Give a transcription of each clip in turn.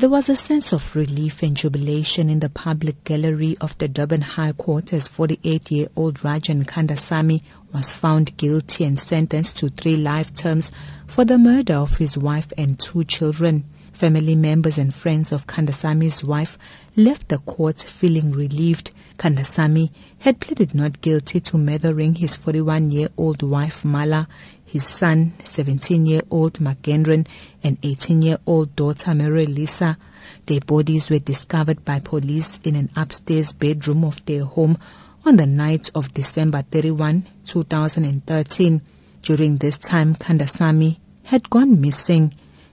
There was a sense of relief and jubilation in the public gallery of the Durban High Court as 48-year-old Rajen Kandasamy was found guilty and sentenced to three life terms for the murder of his wife and two children. Family members and friends of Kandasamy's wife left the court feeling relieved. Kandasamy had pleaded not guilty to murdering his 41-year-old wife Mala, his son, 17-year-old Megandran, and 18-year-old daughter Melarisa. Their bodies were discovered by police in an upstairs bedroom of their home on the night of December 31, 2013. During this time, Kandasamy had gone missing.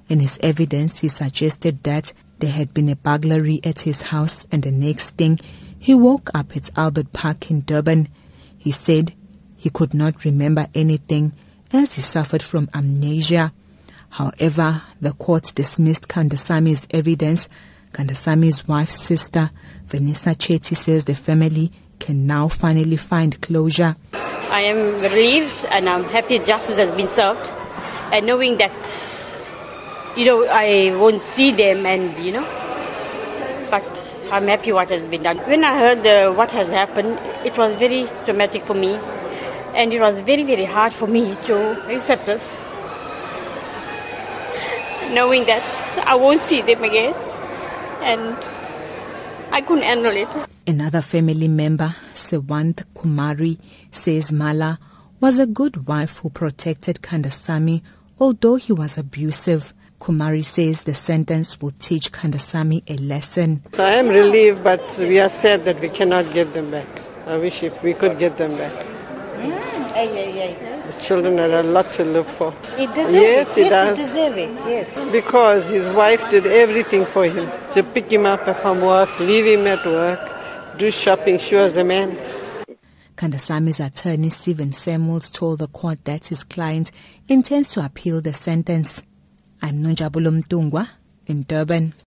In his evidence, he suggested that there had been a burglary at his house and the next thing, he woke up at Albert Park in Durban. He said he could not remember anything as he suffered from amnesia. However, the court dismissed Kandasamy's evidence. Kandasamy's wife's sister, Vanessa Chetty, says the family can now finally find closure. I am relieved and I'm happy justice has been served. And knowing that, you know, I won't see them and, you know, but I'm happy what has been done. When I heard uh, what has happened, it was very traumatic for me and it was very, very hard for me to accept this, knowing that I won't see them again, and I couldn't handle it. Another family member, Sewant Kumari, says Mala was a good wife who protected Kandasamy, although he was abusive. Kumari says the sentence will teach Kandasamy a lesson. So I am relieved, but we are sad that we cannot get them back. I wish if we could get them back. Mm, his children had a lot to live for. It deserves yes, it. he does. Yes, deserves it. Yes. Because his wife did everything for him. To pick him up from work, leave him at work, do shopping. She was a man. Kandasamy's attorney Stephen Samuels told the court that his client intends to appeal the sentence. I'm Nonjabulo Mtungwa in Durban.